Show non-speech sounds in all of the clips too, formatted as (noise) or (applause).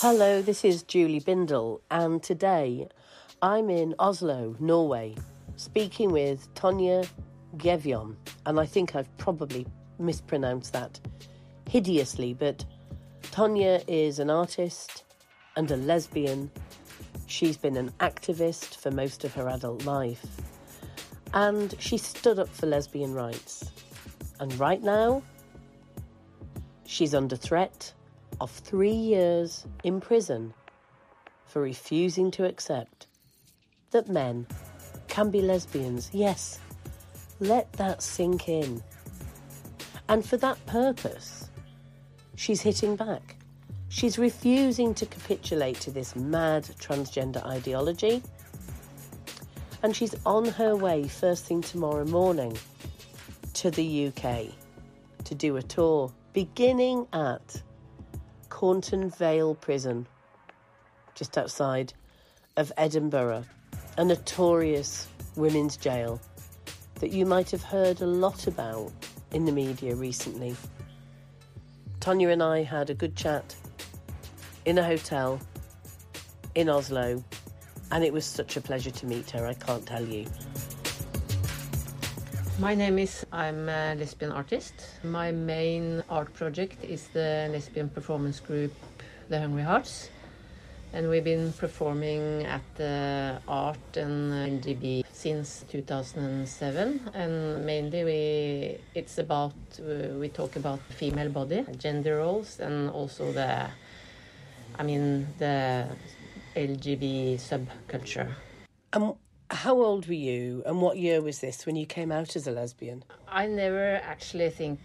Hello, this is Julie Bindel, and today I'm in Oslo, Norway, speaking with Tonje Gjevjon, and I think I've probably mispronounced that hideously, but Tonje is an artist and a lesbian. She's been an activist for most of her adult life, and she stood up for lesbian rights. And right now, she's under threat of three years in prison for refusing to accept that men can be lesbians. Yes, let that sink in. And for that purpose, she's hitting back. She's refusing to capitulate to this mad transgender ideology. And she's on her way first thing tomorrow morning to the UK to do a tour beginning at Cornton Vale Prison, just outside of Edinburgh, a notorious women's jail that you might have heard a lot about in the media recently. Tonje and I had a good chat in a hotel in Oslo, and it was such a pleasure to meet her, I can't tell you. My name is, I'm a lesbian artist. My main art project is the lesbian performance group The Hungry Hearts. And we've been performing at the Art and LGB since 2007. And mainly we, it's about, uh, we talk about female body, gender roles, and also the, I mean, the LGB subculture. Um, how old were you and what year was this when you came out as a lesbian? I never actually think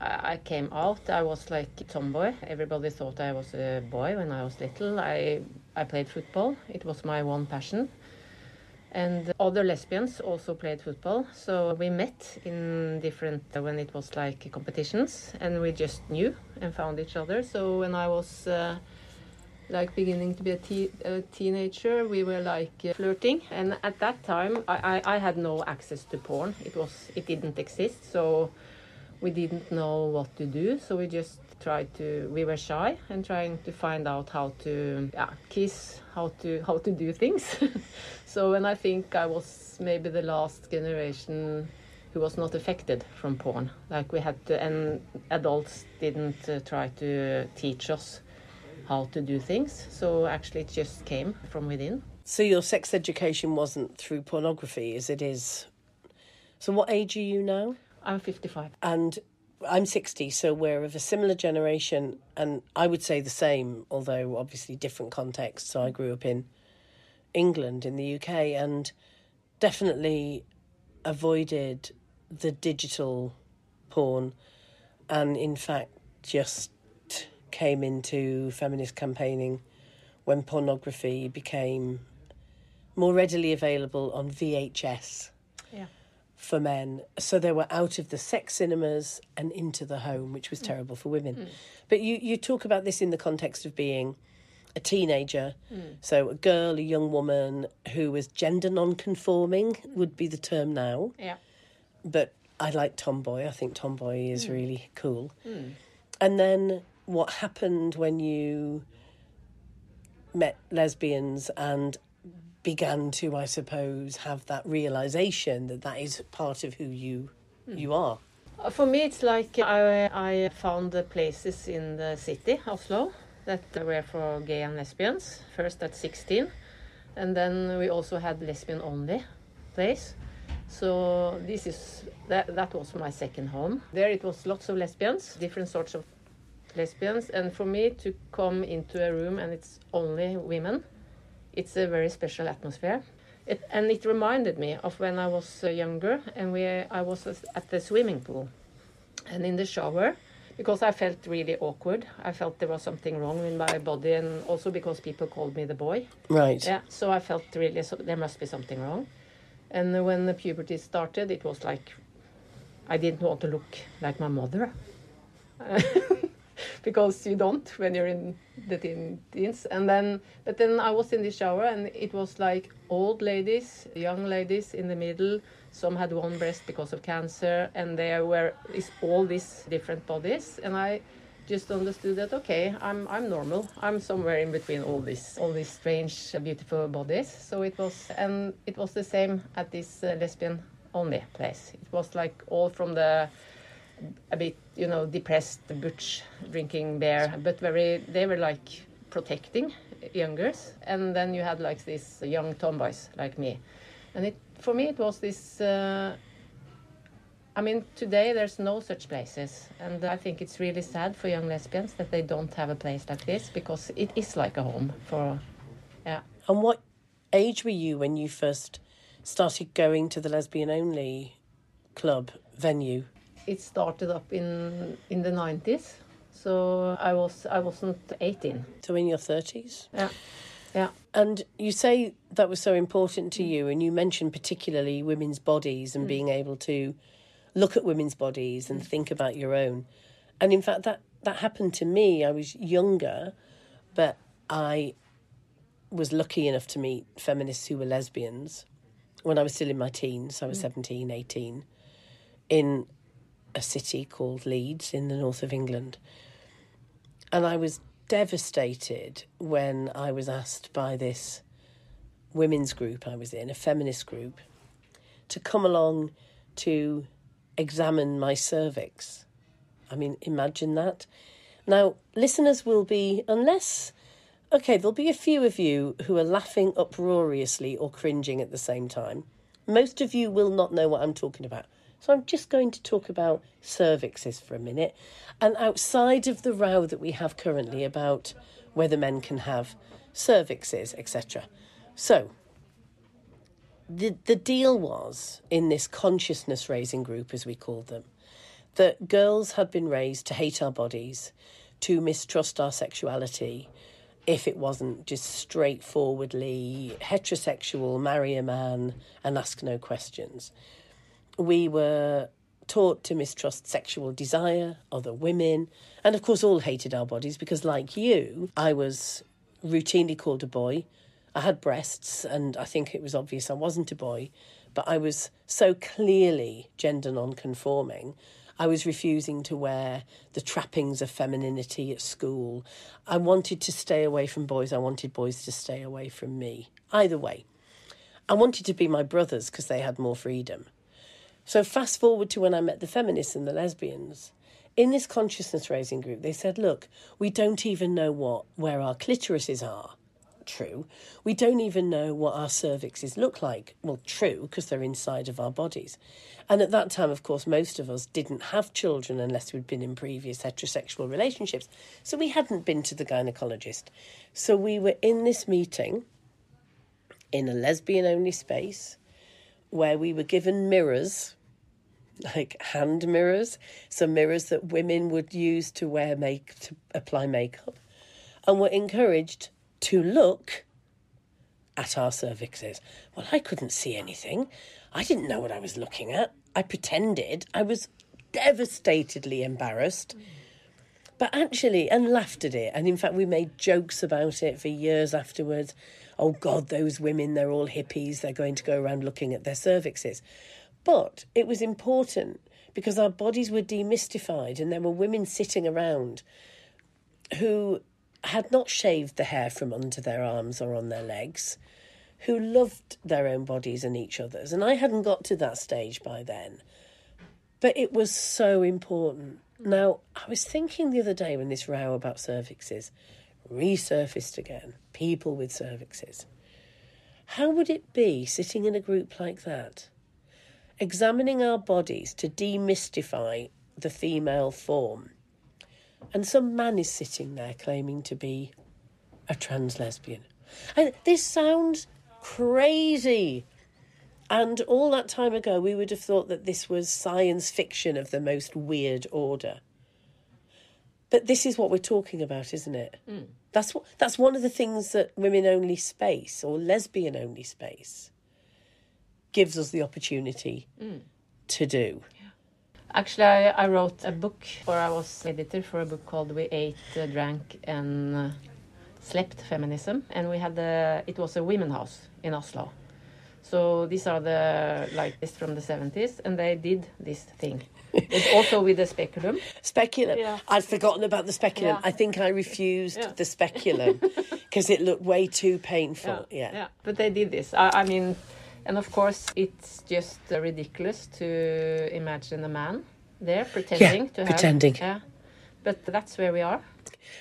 I came out. I was like a tomboy. Everybody thought I was a boy when I was little. I I played football. It was my one passion. And other lesbians also played football. So we met in different when it was like competitions and we just knew and found each other. So when I was uh, like beginning to be a, te- a teenager we were like uh, flirting. And at that time I, I, I, had no access to porn. It was it didn't exist so we didn't know what to do. So we just tried to we were shy and trying to find out how to yeah, kiss how to how to do things. (laughs) So when i think i was maybe the last generation who was not affected from porn. Like we had to and adults didn't uh, try to teach us how to do things. So actually, it just came from within. So your sex education wasn't through pornography, as it is. So what age are you now? I'm 55. And I'm 60, so we're of a similar generation, and I would say the same, although obviously different contexts. So I grew up in England, in the UK, and definitely avoided the digital porn, and in fact, just came into feminist campaigning when pornography became more readily available on VHS yeah. for men. So they were out of the sex cinemas and into the home, which was mm. terrible for women. Mm. But you, you talk about this in the context of being a teenager, mm. so a girl, a young woman who was gender non-conforming would be the term now. Yeah. But I like tomboy. I think tomboy is mm. really cool. Mm. And then what happened when you met lesbians and began to, I suppose, have that realization that that is part of who you mm. you are. Uh, for me, it's like I, I found the places in the city, Oslo, that were for gay and lesbians. First at 16, and then we also had lesbian only place. So this is that that was my second home. There it was lots of lesbians, different sorts of lesbians and for me to come into a room and it's only women it's a very special atmosphere it, and it reminded me of when I was uh, younger and we I was at the swimming pool and in the shower because I felt really awkward. I felt there was something wrong with my body, and also because people called me the boy. Right. Yeah. So I felt really so there must be something wrong. And when the puberty started, it was like I didn't want to look like my mother. (laughs) (laughs) because you don't when you're in the teen, teens. And then, but then I was in the shower and it was like old ladies, young ladies in the middle. Some had one breast because of cancer, and there were all these different bodies. And I just understood that okay, I'm I'm normal. I'm somewhere in between all this all these strange, beautiful bodies. So it was, and it was the same at this uh, lesbian only place. It was like all from the a bit, you know, depressed, butch, drinking beer, but very. They were like protecting youngers, and then you had like these young tomboys like me, and it for me it was this. Uh, I mean, today there's no such places, and I think it's really sad for young lesbians that they don't have a place like this because it is like a home for, yeah. And what age were you when you first started going to the lesbian only club venue? It started up in in the 90s, so I was I wasn't 18. So in your thirties. Yeah, yeah. And you say that was so important to you, and you mentioned particularly women's bodies and mm. being able to look at women's bodies and mm. think about your own. And in fact, that that happened to me. I was younger, but I was lucky enough to meet feminists who were lesbians when I was still in my teens. I was mm. 17, 18, in a city called Leeds in the north of England. And I was devastated when I was asked by this women's group I was in, a feminist group, to come along to examine my cervix. I mean, imagine that. Now, listeners will be, unless, okay, there'll be a few of you who are laughing uproariously or cringing at the same time. Most of you will not know what I'm talking about. So I'm just going to talk about cervixes for a minute. And outside of the row that we have currently about whether men can have cervixes, etc. So, the the deal was in this consciousness raising group as we called them that girls had been raised to hate our bodies to mistrust our sexuality if it wasn't just straightforwardly heterosexual marry a man and ask no questions we were taught to mistrust sexual desire other women and of course all hated our bodies because like you i was routinely called a boy I had breasts, and I think it was obvious I wasn't a boy, but I was so clearly gender non-conforming. I was refusing to wear the trappings of femininity at school. I wanted to stay away from boys. I wanted boys to stay away from me. Either way, I wanted to be my brothers because they had more freedom. So, fast forward to when I met the feminists and the lesbians. In this consciousness raising group, they said, Look, we don't even know what where our clitorises are true. We don't even know what our cervixes look like. Well, true, because they're inside of our bodies. And at that time, of course, most of us didn't have children unless we'd been in previous heterosexual relationships. So we hadn't been to the gynecologist. So we were in this meeting in a lesbian only space where we were given mirrors like hand mirrors, so mirrors that women would use to wear make to apply makeup, and were encouraged to look at our cervixes. Well, I couldn't see anything. I didn't know what I was looking at. I pretended. I was devastatedly embarrassed. But actually, and laughed at it. And in fact, we made jokes about it for years afterwards. Oh, God, those women, they're all hippies. They're going to go around looking at their cervixes. But it was important because our bodies were demystified and there were women sitting around who had not shaved the hair from under their arms or on their legs, who loved their own bodies and each other's. And I hadn't got to that stage by then. But it was so important. Now, I was thinking the other day when this row about cervixes resurfaced again, people with cervixes. How would it be sitting in a group like that, examining our bodies to demystify the female form? And some man is sitting there claiming to be a trans lesbian. And this sounds crazy. And all that time ago, we would have thought that this was science fiction of the most weird order. But this is what we're talking about, isn't it? Mm. That's what that's one of the things that women only space or lesbian only space gives us the opportunity mm. to do. Actually, I, I, wrote a book, or I was editor for a book called "We Ate, uh, Drank, and uh, Slept Feminism," and we had the. It was a women house in Oslo. So these are the like this from the seventies, and they did this thing It's also with the speculum. Speculum. Yeah. I'd forgotten about the speculum. Yeah. I think I refused Yeah. the speculum (laughs) because it looked way too painful. Yeah. yeah. But they did this. I, I mean, and of course, it's just uh, ridiculous to imagine a man there pretending to have. pretending. Yeah. But that's where we are.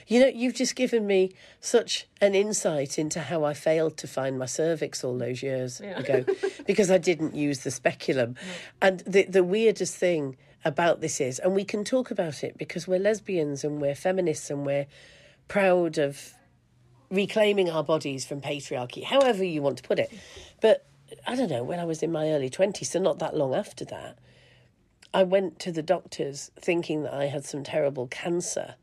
You know, you've just given me such an insight into how I failed to find my cervix all those years Yeah. ago (laughs) because I didn't use the speculum. And the the weirdest thing about this is, and we can talk about it because we're lesbians and we're feminists and we're proud of reclaiming our bodies from patriarchy, however you want to put it. But I don't know, when I was in my early 20s, so not that long after that, I went to the doctors thinking that I had some terrible cancer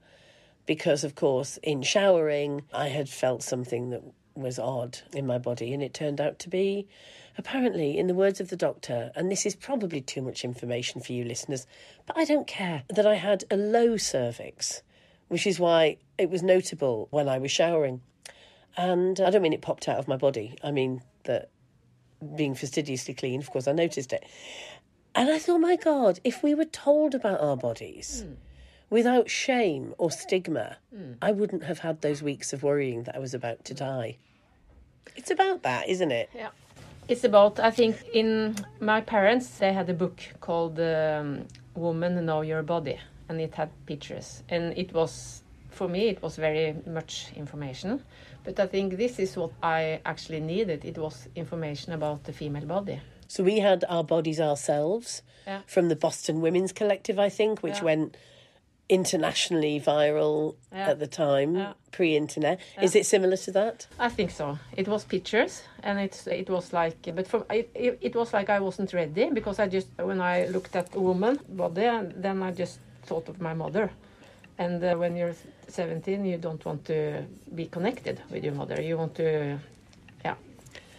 because, of course, in showering, I had felt something that was odd in my body, and it turned out to be, apparently, in the words of the doctor, and this is probably too much information for you listeners, but I don't care, that I had a low cervix, which is why it was notable when I was showering. And I don't mean it popped out of my body, I mean that being fastidiously clean, of course, I noticed it. And I thought, my God, if we were told about our bodies hmm. Without shame or stigma, I wouldn't have had those weeks of worrying that I was about to die. It's about that, isn't it? Yeah. It's about, I think, in my parents, they had a book called um, Woman Know Your Body, and it had pictures. And it was, for me, it was very much information. But I think this is what I actually needed. It was information about the female body. So we had our bodies ourselves Yeah. from the Boston Women's Collective, I think, which Yeah. went internationally viral Yeah. at the time, Yeah. pre-internet. Is it similar to that? I think so. It was pictures, and it's it was like, but from it, it, it was like I wasn't ready because I just when I looked at a woman body, and then I just thought of my mother. And uh, when you're 17, you don't want to be connected with your mother. You want to, yeah.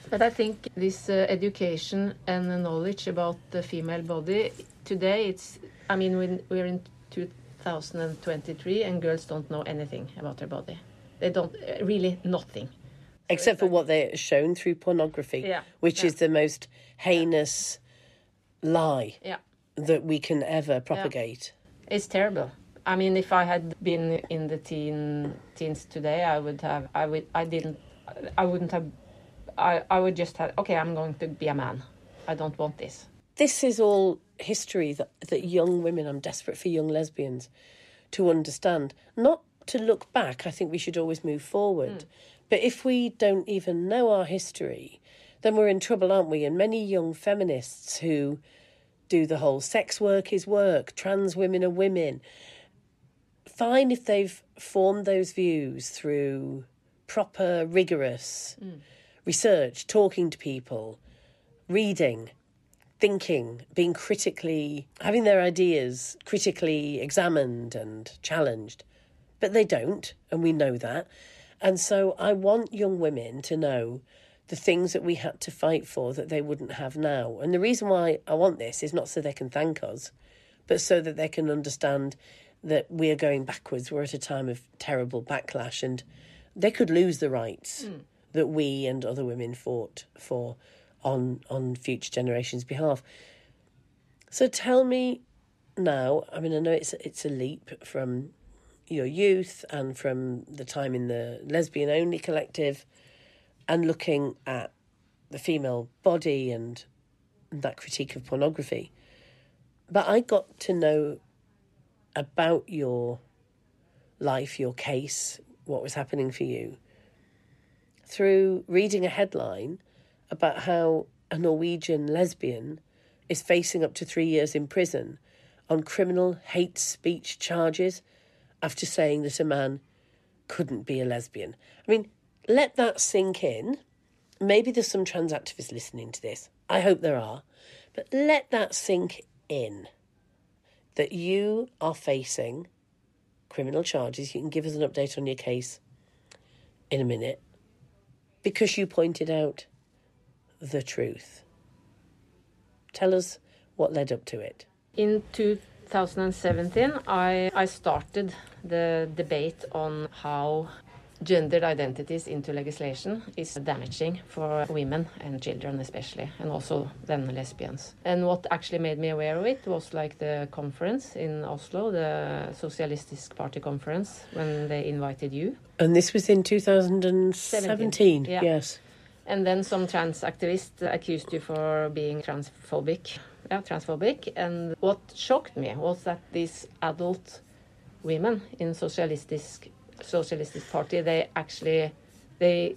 But I think this uh, education and the knowledge about the female body today, it's. I mean, when we're in 2023, and girls don't know anything about their body. They don't uh, really nothing. Except for what they're shown through pornography, Yeah, which yeah. is the most heinous lie Yeah. that we can ever propagate. It's terrible. I mean, if I had been in the teen teens today, I would have. I would. I didn't. I wouldn't have. I. I would just have. Okay, I'm going to be a man. I don't want this. This is all history that, that young women, I'm desperate for young lesbians to understand. Not to look back, I think we should always move forward. Mm. But if we don't even know our history, then we're in trouble, aren't we? And many young feminists who do the whole sex work is work, trans women are women. Fine if they've formed those views through proper, rigorous mm. research, talking to people, reading, thinking, being critically, having their ideas critically examined and challenged. But they don't, and we know that. And so I want young women to know the things that we had to fight for that they wouldn't have now. And the reason why I want this is not so they can thank us, but so that they can understand that we are going backwards. We're at a time of terrible backlash, and they could lose the rights hmm. that we and other women fought for on on future generations' behalf. So tell me now. I mean, I know it's it's a leap from your youth and from the time in the lesbian only collective, and looking at the female body and that critique of pornography. But I got to know about your life, your case, what was happening for you through reading a headline about how a Norwegian lesbian is facing up to three years in prison on criminal hate speech charges after saying that a man couldn't be a lesbian. I mean, let that sink in. Maybe there's some trans activists listening to this. I hope there are. But let that sink in that you are facing criminal charges. You can give us an update on your case in a minute because you pointed out the truth. Tell us what led up to it. In 2017, I I started the debate on how gendered identities into legislation is damaging for women and children especially and also then lesbians and what actually made me aware of it was like the conference in oslo the socialistic party conference when they invited you And this was in 2017. 17, yeah. Yes. And then some trans activists accused you for being transphobic. Yeah transphobic. And what shocked me was that these adult women in socialistic socialistic party they actually they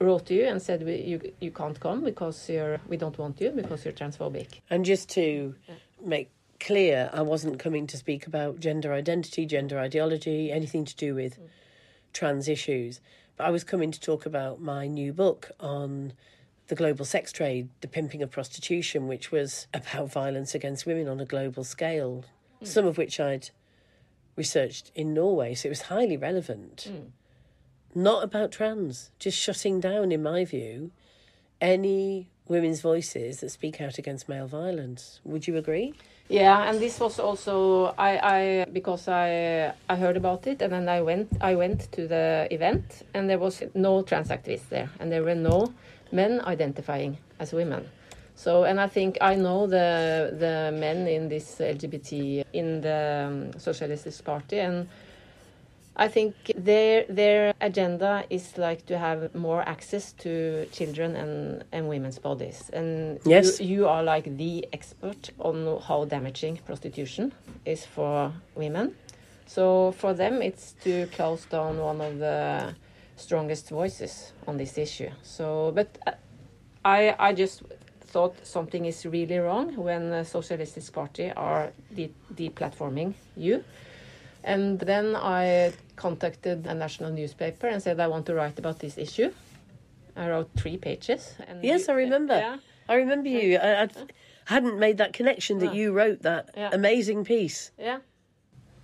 wrote to you and said we, you you can't come because you're we don't want you because you're transphobic. And just to make clear, I wasn't coming to speak about gender identity, gender ideology, anything to do with mm. trans issues. I was coming to talk about my new book on the global sex trade, the pimping of prostitution, which was about violence against women on a global scale, mm. some of which I'd researched in Norway. So it was highly relevant. Mm. Not about trans, just shutting down, in my view, any women's voices that speak out against male violence. Would you agree? Yeah, and this was also I, I because I I heard about it and then I went I went to the event and there was no trans activists there and there were no men identifying as women. So and I think I know the the men in this LGBT in the um, Socialist Party and I think their their agenda is like to have more access to children and, and women's bodies. And Yes. you, you are like the expert on how damaging prostitution is for women. So for them, it's to close down one of the strongest voices on this issue. So, but uh, I I just thought something is really wrong when the Socialist Party are de- deplatforming you. And then I contacted a national newspaper and said I want to write about this issue. I wrote three pages. And Yes, I remember. Yeah, I remember you. I, I hadn't made that connection that No. you wrote that Yeah. amazing piece. yeah,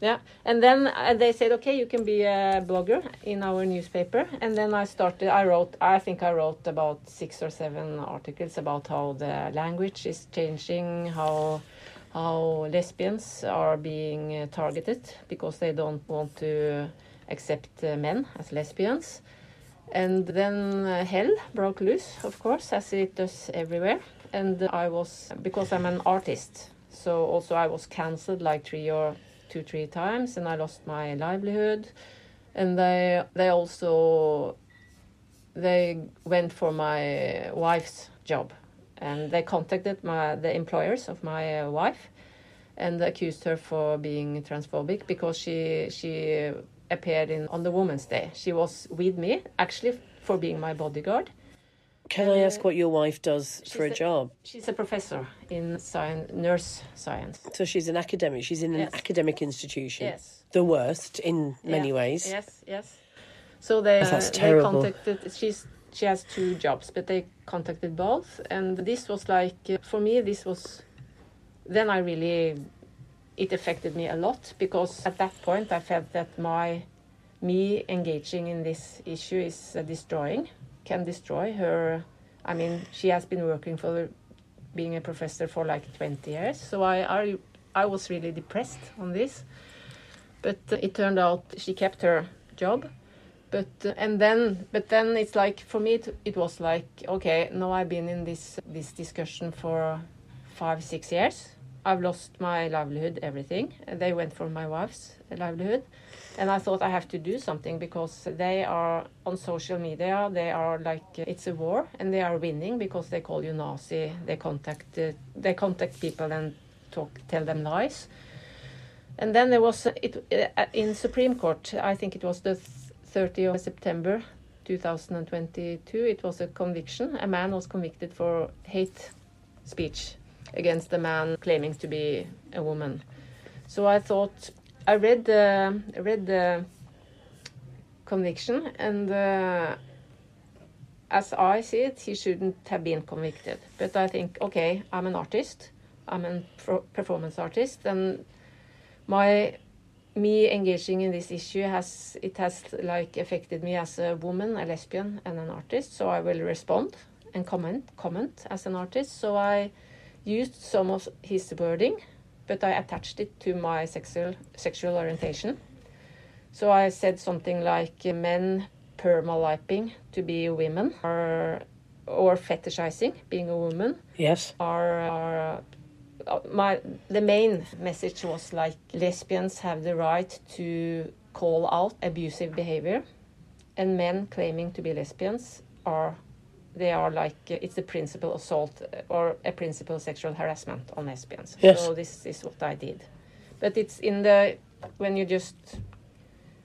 yeah. And then uh, they said, okay, you can be a blogger in our newspaper. And then I started. I wrote. I think I wrote about six or seven articles about how the language is changing, how how lesbians are being uh, targeted because they don't want to accept uh, men as lesbians. And then uh, hell broke loose, of course, as it does everywhere. And I was, because I'm an artist, so also I was cancelled like three or two, three times, and I lost my livelihood. And they, they also, they went for my wife's job, and they contacted my the employers of my uh, wife, and accused her for being transphobic because she she appeared in on the Women's Day. She was with me actually for being my bodyguard. Can I ask what your wife does for a a- job? She's a professor in science, nurse science. So she's an academic. She's in an Yes. academic institution. Yes. The worst in many Yeah. ways. Yes, yes. So they That's they contacted. She's she has two jobs, but they contacted both, and this was like uh, for me. This was then I really it affected me a lot because at that point I felt that my me engaging in this issue is uh, destroying can destroy her. I mean, she has been working for being a professor for like 20 years, so I I, I was really depressed on this. But it turned out she kept her job. But and then but then it's like for me it, it was like okay now I've been in this this discussion for five six years. I've lost my livelihood, everything. They went for my wife's livelihood, and I thought I have to do something because they are on social media. They are like it's a war, and they are winning because they call you Nazi. They contact they contact people and talk tell them lies. And then there was it uh, in Supreme Court. I think it was the 30th of September 2022. It was a conviction. A man was convicted for hate speech against a man claiming to be a woman. So I thought I read the read the conviction and. Uh, as I see it, he shouldn't have been convicted. But I think, okay, I'm an artist, I'm a performance artist, and my me engaging in this issue has it has like affected me as a woman, a lesbian, and an artist. So I will respond and comment comment as an artist. So I used some of his wording, but I attached it to my sexual sexual orientation. So I said something like men permaliping to be women or or fetishizing being a woman Yes. are, are my the main message was like lesbians have the right to call out abusive behavior and men claiming to be lesbians are they are like it's a principal assault uh, or a principal sexual harassment on lesbians. Yes. so this is what i did. But it's in the when you just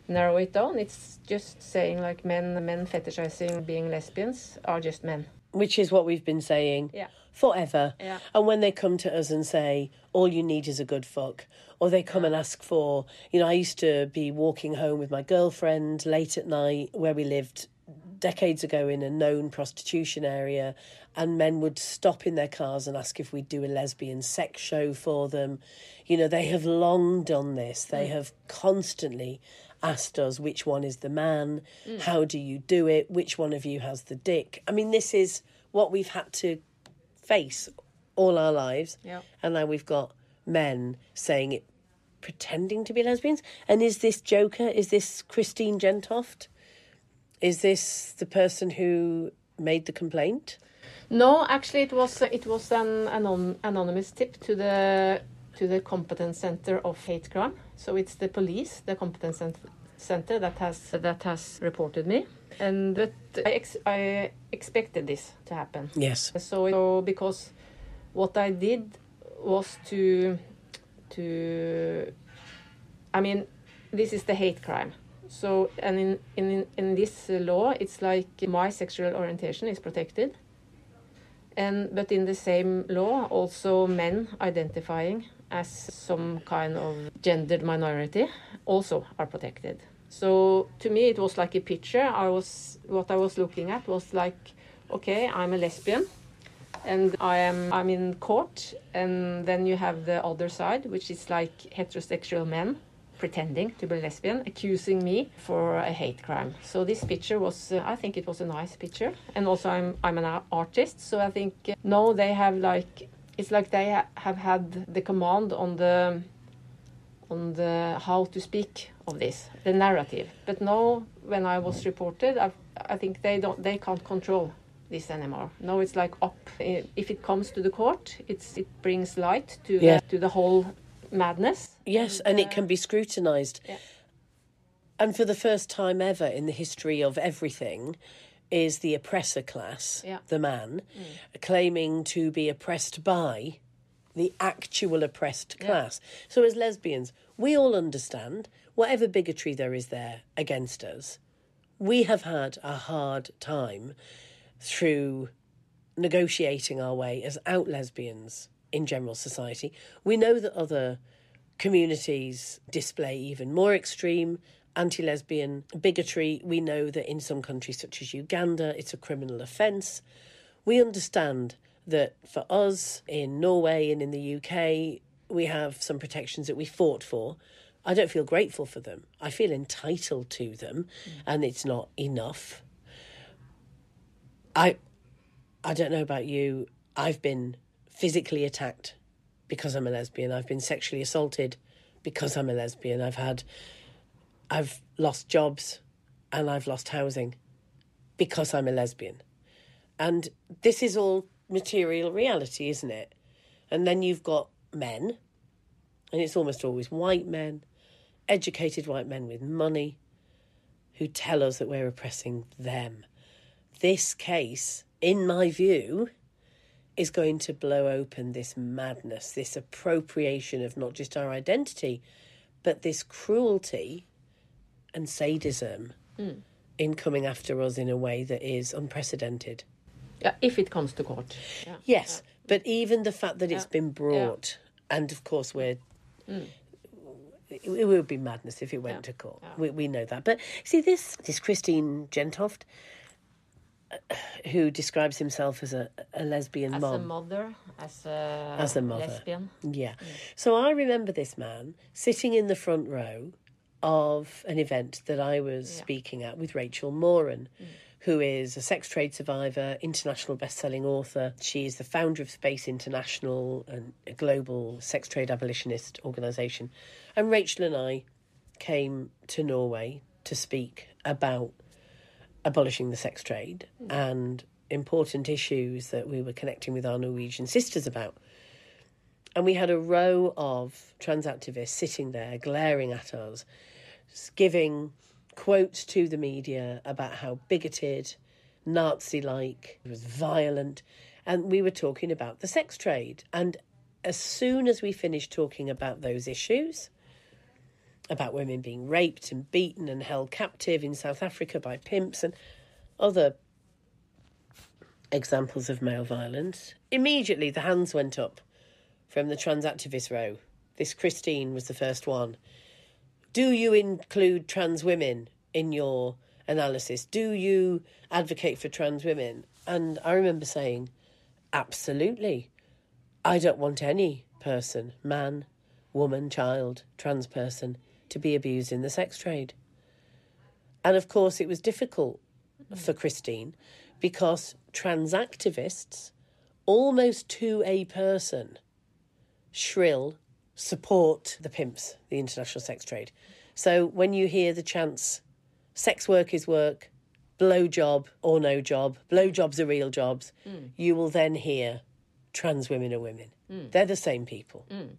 narrow it down it's just saying like men men fetishizing being lesbians are just men. Which is what we've been saying. Yeah forever. Yeah. And when they come to us and say, all you need is a good fuck, or they come and ask for, you know, I used to be walking home with my girlfriend late at night where we lived decades ago in a known prostitution area, and men would stop in their cars and ask if we'd do a lesbian sex show for them. You know, they have long done this, they mm. have constantly asked us which one is the man, mm. how do you do it, which one of you has the dick. I mean, this is what we've had to face all our lives. Yeah. And now we've got men saying it, pretending to be lesbians. And is this Joker? Is this Christine Jentoft? Is this the person who made the complaint? No, actually, it was it was an anon- anonymous tip to the to the competence center of hate crime. So it's the police, the competence cent- center that has that has reported me, and but I, ex- I expected this to happen. Yes. So, so because what I did was to to I mean this is the hate crime. So and in in in this law it's like my sexual orientation is protected. And but in the same law also men identifying as some kind of gendered minority also are protected. So to me it was like a picture. I was what I was looking at was like okay, I'm a lesbian and I am I'm in court and then you have the other side which is like heterosexual men pretending to be lesbian accusing me for a hate crime. So this picture was uh, I think it was a nice picture and also I'm I'm an artist so I think uh, no they have like it's like they ha- have had the command on the on the how to speak of this the narrative but now when I was reported I I think they don't they can't control this anymore. No, it's like up. If it comes to the court, it's it brings light to Yeah. the, to the whole madness. Yes, and it uh, can be scrutinised. Yeah. And for the first time ever in the history of everything, is the oppressor class, Yeah. the man, mm. claiming to be oppressed by the actual oppressed class. So, as lesbians, we all understand whatever bigotry there is there against us, we have had a hard time through negotiating our way as out lesbians in general society. We know that other communities display even more extreme anti lesbian bigotry. We know that in some countries, such as Uganda, it's a criminal offence. We understand that for us in Norway and in the UK, we have some protections that we fought for. I don't feel grateful for them. I feel entitled to them, and it's not enough. I I don't know about you. I've been physically attacked because I'm a lesbian. I've been sexually assaulted because I'm a lesbian. I've had I've lost jobs and I've lost housing because I'm a lesbian. And this is all material reality, isn't it? And then you've got men, and it's almost always white men, educated white men with money, who tell us that we're oppressing them. This case, in my view, is going to blow open this madness, this appropriation of not just our identity, but this cruelty and sadism hmm. in coming after us in a way that is unprecedented. Yeah, if it comes to court. Yeah. Yes, but even the fact that it's been brought, and of course we're. Hmm. It, it would be madness if it went to court. We, we know that. But see, this this Christine Jentoft, uh, who describes himself as a, a lesbian As mom. a mother, as a, As a mother. lesbian. Yeah. Hmm. So I remember this man sitting in the front row of an event that I was speaking at with Rachel Moran, mm. who is a sex trade survivor, international best-selling author. She is the founder of Space International and a global sex trade abolitionist organization. And Rachel and I came to Norway to speak about abolishing the sex trade mm. and important issues that we were connecting with our Norwegian sisters about. And we had a row of trans activists sitting there glaring at us, giving quotes to the media about how bigoted, Nazi like, it was violent. And we were talking about the sex trade. And as soon as we finished talking about those issues, about women being raped and beaten and held captive in South Africa by pimps and other examples of male violence, immediately the hands went up from the trans activist row. This Christine was the first one. Do you include trans women in your analysis? Do you advocate for trans women? And I remember saying, absolutely. I don't want any person, man, woman, child, trans person, to be abused in the sex trade. And of course, it was difficult for Christine because trans activists, almost to a person, shrill support the pimps, the international sex trade. So when you hear the chants, sex work is work, blow job or no job, blow jobs are real jobs, mm. you will then hear trans women are women. Mm. They're the same people. Mm.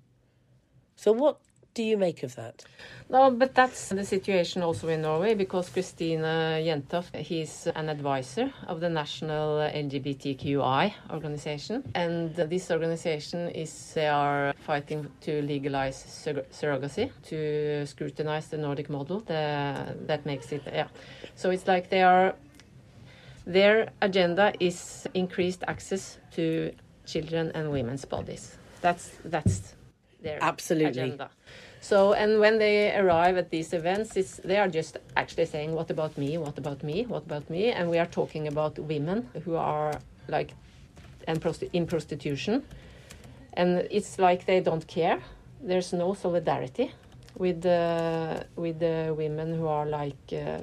So what do you make of that? No, but that's the situation also in Norway because Christine uh, Jentoft, he's an advisor of the National LGBTQI organization. And this organization is, they are fighting to legalize sur surrogacy, to scrutinize the Nordic model the, that makes it, yeah. So it's like they are, their agenda is increased access to children and women's bodies. That's, that's their Absolutely. agenda. So, and when they arrive at these events, it's, they are just actually saying, What about me? What about me? What about me? And we are talking about women who are like and prosti- in prostitution. And it's like they don't care. There's no solidarity with the, with the women who are like uh,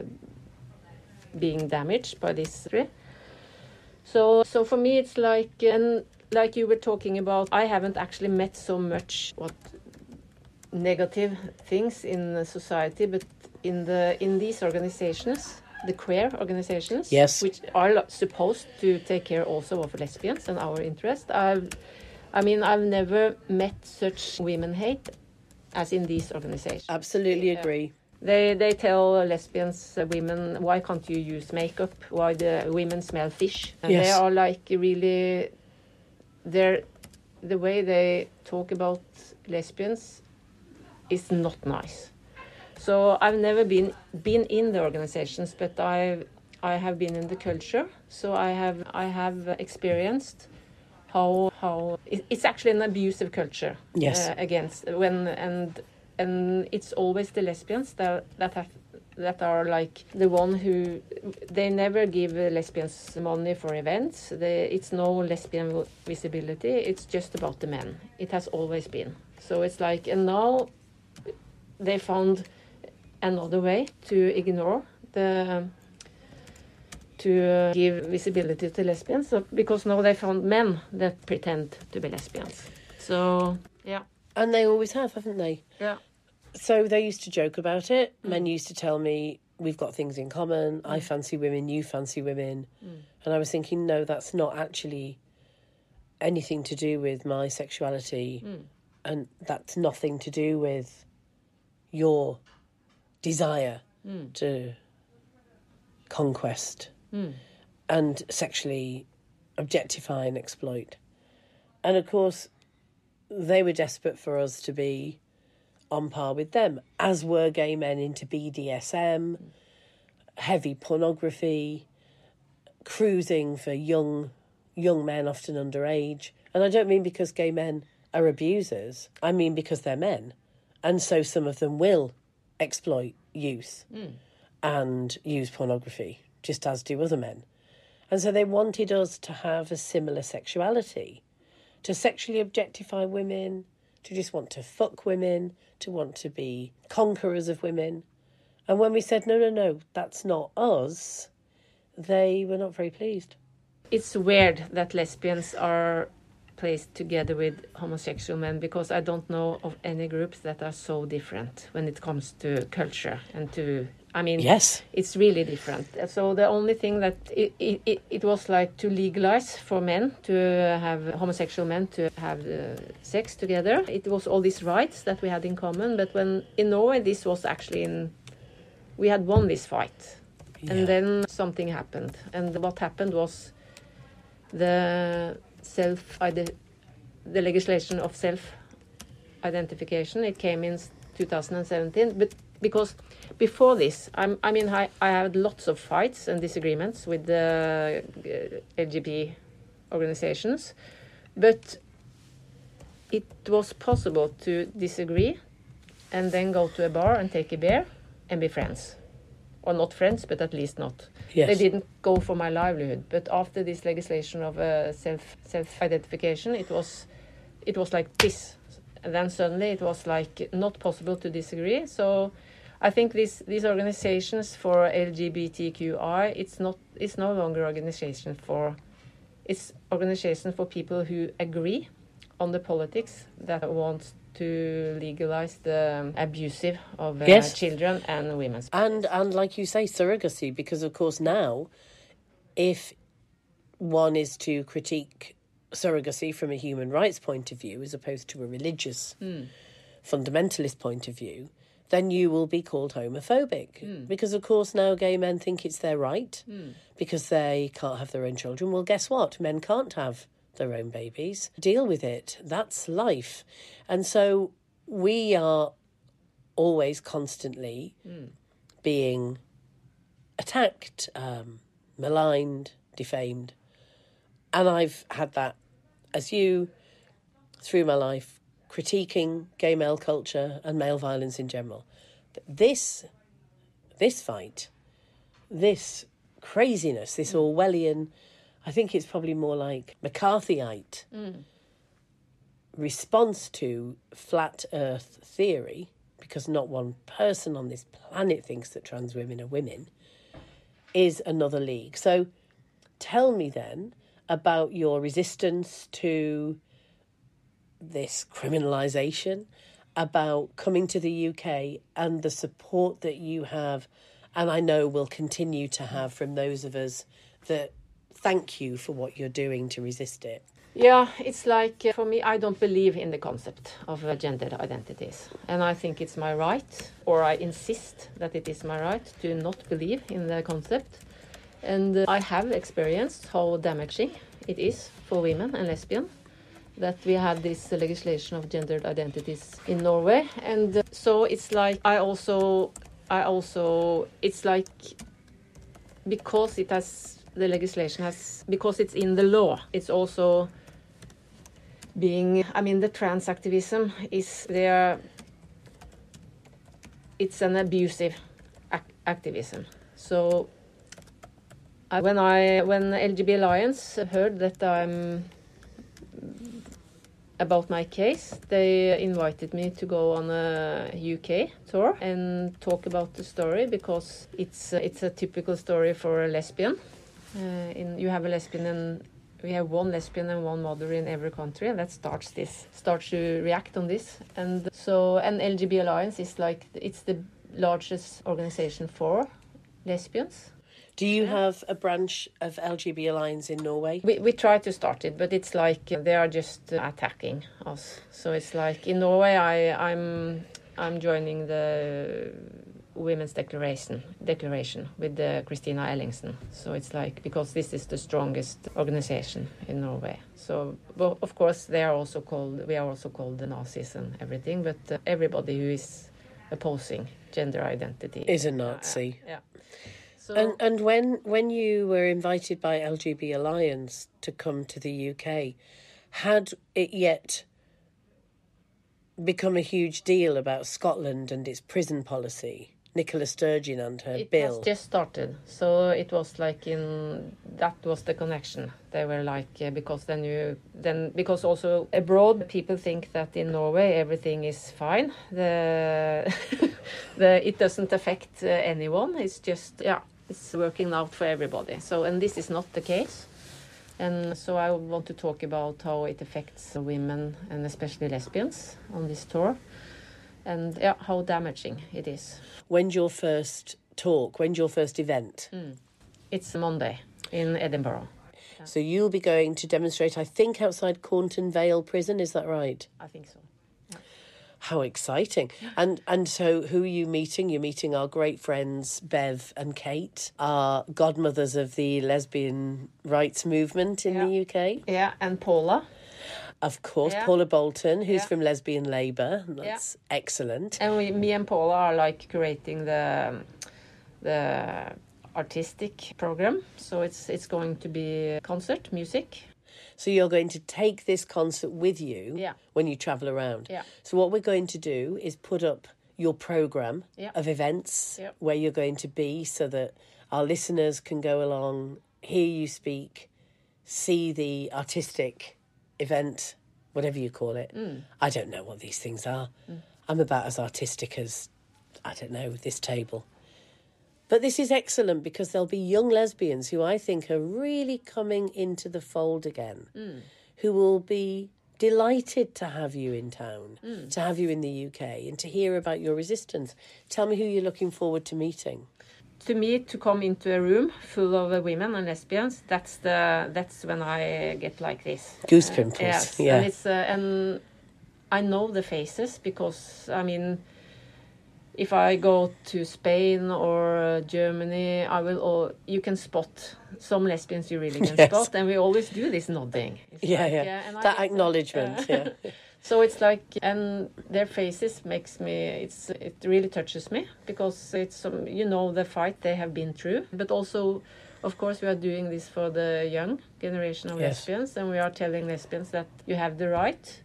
being damaged by this. So, so for me, it's like, and like you were talking about, I haven't actually met so much what negative things in society, but in the in these organizations, the queer organizations, yes, which are supposed to take care also of lesbians and our interest. I've, I mean, I've never met such women hate as in these organizations. Absolutely agree. They they tell lesbians, uh, women, why can't you use makeup? Why the women smell fish? And yes. they are like really, they're the way they talk about lesbians is not nice. So I've never been been in the organizations, but I I have been in the culture. So I have I have experienced how how it's actually an abusive culture. Yes. Uh, against when and and it's always the lesbians that that have that are like the one who they never give lesbians money for events. They, it's no lesbian visibility. It's just about the men. It has always been. So it's like and now they found another way to ignore the to uh, give visibility to lesbians so, because now they found men that pretend to be lesbians. So yeah, and they always have, haven't they? Yeah. So they used to joke about it. Mm. Men used to tell me, "We've got things in common. Mm. I fancy women. You fancy women." Mm. And I was thinking, no, that's not actually anything to do with my sexuality, mm. and that's nothing to do with your desire mm. to conquest mm. and sexually objectify and exploit. And of course, they were desperate for us to be on par with them, as were gay men into BDSM, heavy pornography, cruising for young young men, often underage. And I don't mean because gay men are abusers. I mean because they're men. And so some of them will exploit youth mm. and use pornography, just as do other men. And so they wanted us to have a similar sexuality, to sexually objectify women, to just want to fuck women, to want to be conquerors of women. And when we said, no, no, no, that's not us, they were not very pleased. It's weird that lesbians are placed together with homosexual men because I don't know of any groups that are so different when it comes to culture and to I mean, yes, it's really different. So the only thing that it, it, it was like to legalize for men to have homosexual men to have uh, sex together. It was all these rights that we had in common. But when in Norway, this was actually in we had won this fight, yeah. and then something happened. And what happened was the self the legislation of self identification. It came in 2017, but because before this, I'm, i mean, I, I, had lots of fights and disagreements with the uh, LGBT organizations, but it was possible to disagree and then go to a bar and take a beer and be friends. Or not friends, but at least not. Yes. They didn't go for my livelihood. But after this legislation of uh, self self identification, it was it was like this. And then suddenly it was like not possible to disagree. So I think these these organizations for LGBTQI, it's not it's no longer organization for it's organization for people who agree on the politics that wants to legalize the abusive of uh, yes. children and women. And and like you say, surrogacy, because of course now, if one is to critique surrogacy from a human rights point of view as opposed to a religious mm. fundamentalist point of view, then you will be called homophobic. Mm. Because, of course, now gay men think it's their right mm. because they can't have their own children. Well, guess what? Men can't have their own babies. Deal with it. That's life. And so we are always constantly mm. being attacked, um, maligned, defamed. And I've had that as you through my life critiquing gay male culture and male violence in general. But this, this fight, this craziness, this Orwellian, I think it's probably more like McCarthyite mm. response to flat earth theory, because not one person on this planet thinks that trans women are women, is another league. So tell me then about your resistance to this criminalisation, about coming to the UK and the support that you have, and I know will continue to have from those of us that thank you for what you're doing to resist it. Yeah, it's like uh, for me, I don't believe in the concept of uh, gender identities. And I think it's my right, or I insist that it is my right, to not believe in the concept. And uh, I have experienced how damaging it is for women and lesbians that we have this legislation of gendered identities in Norway, and uh, so it's like I also I also it's like because it has the legislation has because it's in the law it's also being I mean the trans activism is there it's an abusive ac activism so I, when I when LGB Alliance heard that I'm about my case. They invited me to go on a UK tour and talk about the story because it's it's a typical story for a lesbian. Uh, in you have a lesbian and we have one lesbian and one mother in every country, and that starts this starts to react on this. And so, an LGB Alliance is like it's the largest organization for lesbians do you have a branch of LGB Alliance in Norway? We, we try to start it, but it's like they are just attacking us. So it's like in Norway, I, I'm I'm joining the Women's Declaration Declaration with uh, Christina Ellingsen. So it's like because this is the strongest organization in Norway. So well, of course they are also called we are also called the Nazis and everything, but uh, everybody who is opposing gender identity is a Nazi. Uh, yeah. So and and when when you were invited by LGB Alliance to come to the UK, had it yet become a huge deal about Scotland and its prison policy? Nicola Sturgeon and her it bill. It just started, so it was like in that was the connection. They were like uh, because then you then because also abroad people think that in Norway everything is fine. The (laughs) the it doesn't affect uh, anyone. It's just yeah it's working out for everybody. So, and this is not the case. And so I want to talk about how it affects women and especially lesbians on this tour and yeah, how damaging it is. When's your first talk? When's your first event? Hmm. It's Monday in Edinburgh. So you'll be going to demonstrate, I think, outside Cornton Vale Prison. Is that right? I think so. How exciting! And and so, who are you meeting? You're meeting our great friends Bev and Kate, our godmothers of the lesbian rights movement in the UK. Yeah, and Paula. Of course, Yeah. Paula Boulton, who's Yeah. from Lesbian Labour. That's excellent. And we, me and Paula are like creating the the artistic program. So it's it's going to be concert, music. So you're going to take this concert with you Yeah. when you travel around. Yeah. So what we're going to do is put up your program Yeah. of events Yeah. where you're going to be so that our listeners can go along, hear you speak, see the artistic event, whatever you call it. Mm. I don't know what these things are. Mm. I'm about as artistic as I don't know this table. But this is excellent because there'll be young lesbians who I think are really coming into the fold again, mm. who will be delighted to have you in town, mm. to have you in the UK, and to hear about your resistance. Tell me who you're looking forward to meeting. To me, to come into a room full of uh, women and lesbians, that's the that's when I get like this. Goose pimples. Yes, yeah. and it's uh, and I know the faces because I mean, if I go to Spain or uh, Germany, I will. All, you can spot some lesbians you really can (laughs) Yes. spot, and we always do this nodding. It's yeah, like, yeah. uh, I that uh, acknowledgement. uh, yeah. (laughs) So it's like, and their faces makes me. It's it really touches me because it's um, you know the fight they have been through, but also, of course, we are doing this for the young generation of Yes. lesbians, and we are telling lesbians that you have the right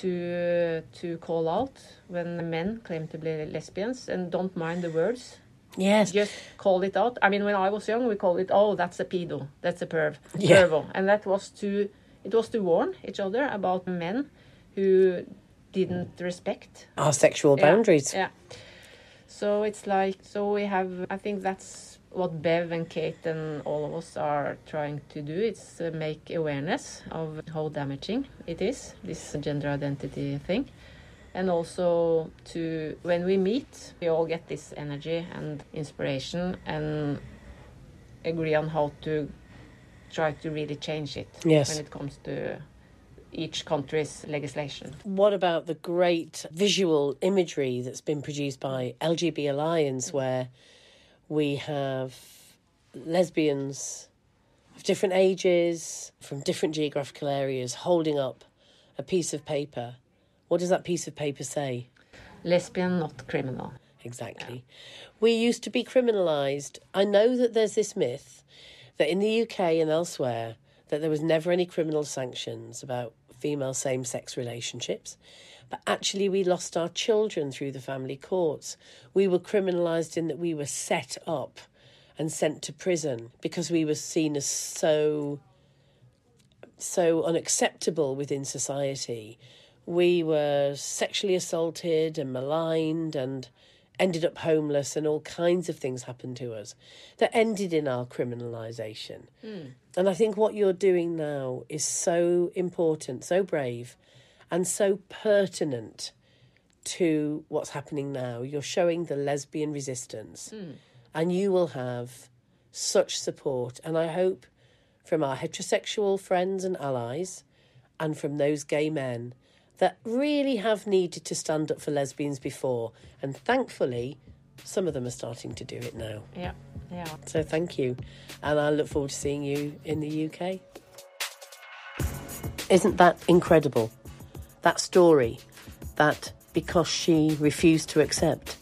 to to call out when men claim to be lesbians and don't mind the words. Yes. Just call it out. I mean, when I was young, we called it, "Oh, that's a pedo, that's a perv, Yeah. pervo," and that was to it was to warn each other about men who didn't respect Our sexual Yeah, boundaries. Yeah. So it's like so we have. I think that's what Bev and Kate and all of us are trying to do. It's uh, make awareness of how damaging it is this gender identity thing, and also to when we meet, we all get this energy and inspiration and agree on how to try to really change it Yes. when it comes to each country's legislation. What about the great visual imagery that's been produced by LGB Alliance, where we have lesbians of different ages, from different geographical areas, holding up a piece of paper? What does that piece of paper say? Lesbian, not criminal. Exactly. We used to be criminalised. I know that there's this myth that in the UK and elsewhere that there was never any criminal sanctions about female same-sex relationships. But actually we lost our children through the family courts. We were criminalised in that we were set up and sent to prison because we were seen as so so unacceptable within society. We were sexually assaulted and maligned and ended up homeless, and all kinds of things happened to us that ended in our criminalisation. Hmm. And I think what you're doing now is so important, so brave, and so pertinent to what's happening now. You're showing the lesbian resistance, hmm. and you will have such support. And I hope from our heterosexual friends and allies, and from those gay men that really have needed to stand up for lesbians before. And thankfully, some of them are starting to do it now. Yeah, yeah. So thank you. And I look forward to seeing you in the UK. Isn't that incredible? That story that because she refused to accept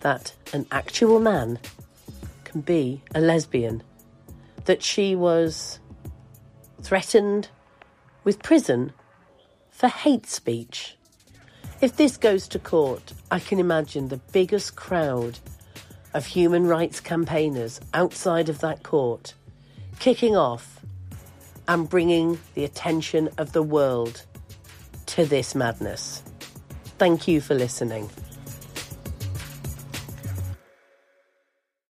that an actual man can be a lesbian, that she was threatened with prison for hate speech. If this goes to court, I can imagine the biggest crowd of human rights campaigners outside of that court kicking off and bringing the attention of the world to this madness. Thank you for listening.